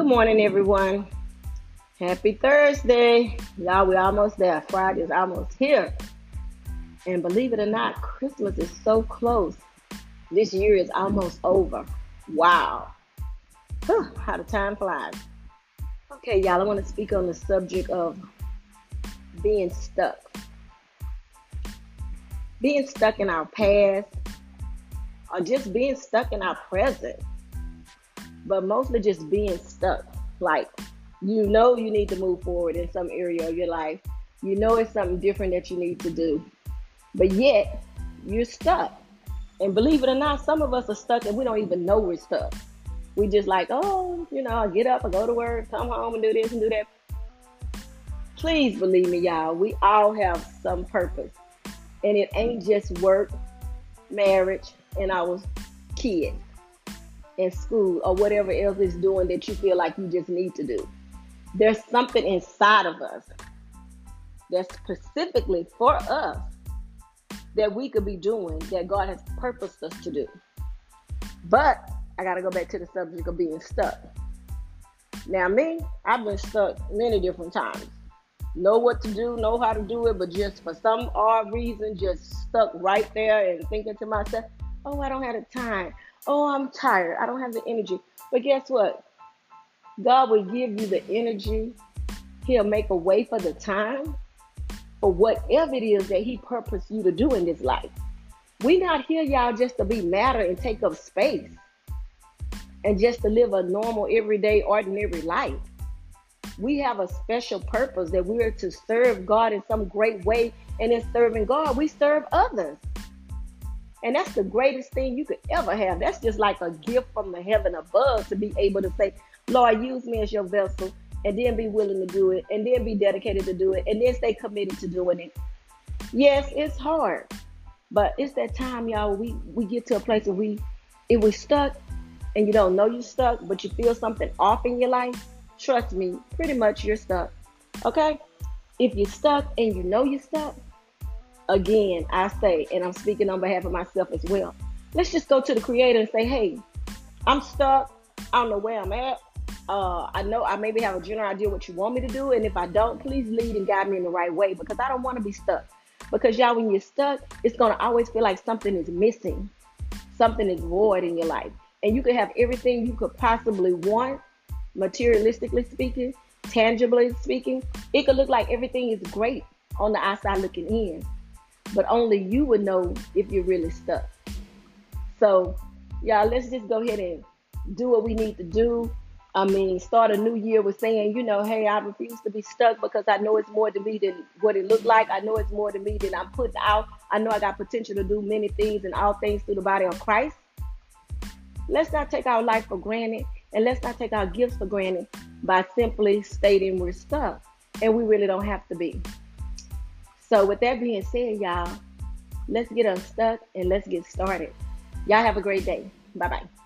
Good morning, everyone. Happy Thursday. Y'all, we're almost there. Friday is almost here. And believe it or not, Christmas is so close. This year is almost over. Wow. Whew, how the time flies. Okay, y'all, I want to speak on the subject of being stuck. Being stuck in our past or just being stuck in our present but mostly just being stuck. Like, you know, you need to move forward in some area of your life. You know, it's something different that you need to do, but yet you're stuck. And believe it or not, some of us are stuck and we don't even know we're stuck. We just like, oh, you know, I get up, I go to work, come home and do this and do that. Please believe me, y'all, we all have some purpose. And it ain't just work, marriage, and our kids in school or whatever else is doing that you feel like you just need to do. There's something inside of us that's specifically for us that we could be doing that God has purposed us to do. But I got to go back to the subject of being stuck. Now, me, I've been stuck many different times. Know what to do, know how to do it, but just for some odd reason, just stuck right there and thinking to myself, oh, I don't have the time oh, I'm tired. I don't have the energy. But guess what? God will give you the energy. He'll make a way for the time for whatever it is that He purposed you to do in this life. We not here, y'all, just to be matter and take up space and just to live a normal, everyday, ordinary life. We have a special purpose that we are to serve God in some great way. And in serving God, we serve others. And that's the greatest thing you could ever have. That's just like a gift from the heaven above to be able to say, Lord, use me as your vessel, and then be willing to do it, and then be dedicated to do it, and then stay committed to doing it. Yes, it's hard, but it's that time, y'all. We we get to a place where we, if we're stuck, and you don't know you're stuck, but you feel something off in your life. Trust me, pretty much you're stuck. Okay, if you're stuck and you know you're stuck, again, I say, and I'm speaking on behalf of myself as well. Let's just go to the creator and say, hey, I'm stuck. I don't know where I'm at. Uh, I know I maybe have a general idea what you want me to do. And if I don't, please lead and guide me in the right way because I don't want to be stuck. Because y'all, when you're stuck, it's going to always feel like something is missing, something is void in your life. And you could have everything you could possibly want, materialistically speaking, tangibly speaking. It could look like everything is great on the outside looking in but only you would know if you're really stuck. So, y'all, let's just go ahead and do what we need to do. I mean, start a new year with saying, you know, hey, I refuse to be stuck because I know it's more to me than what it looked like. I know it's more to me than I'm putting out. I know I got potential to do many things and all things through the body of Christ. Let's not take our life for granted and let's not take our gifts for granted by simply stating we're stuck and we really don't have to be. So, with that being said, y'all, let's get unstuck and let's get started. Y'all have a great day. Bye bye.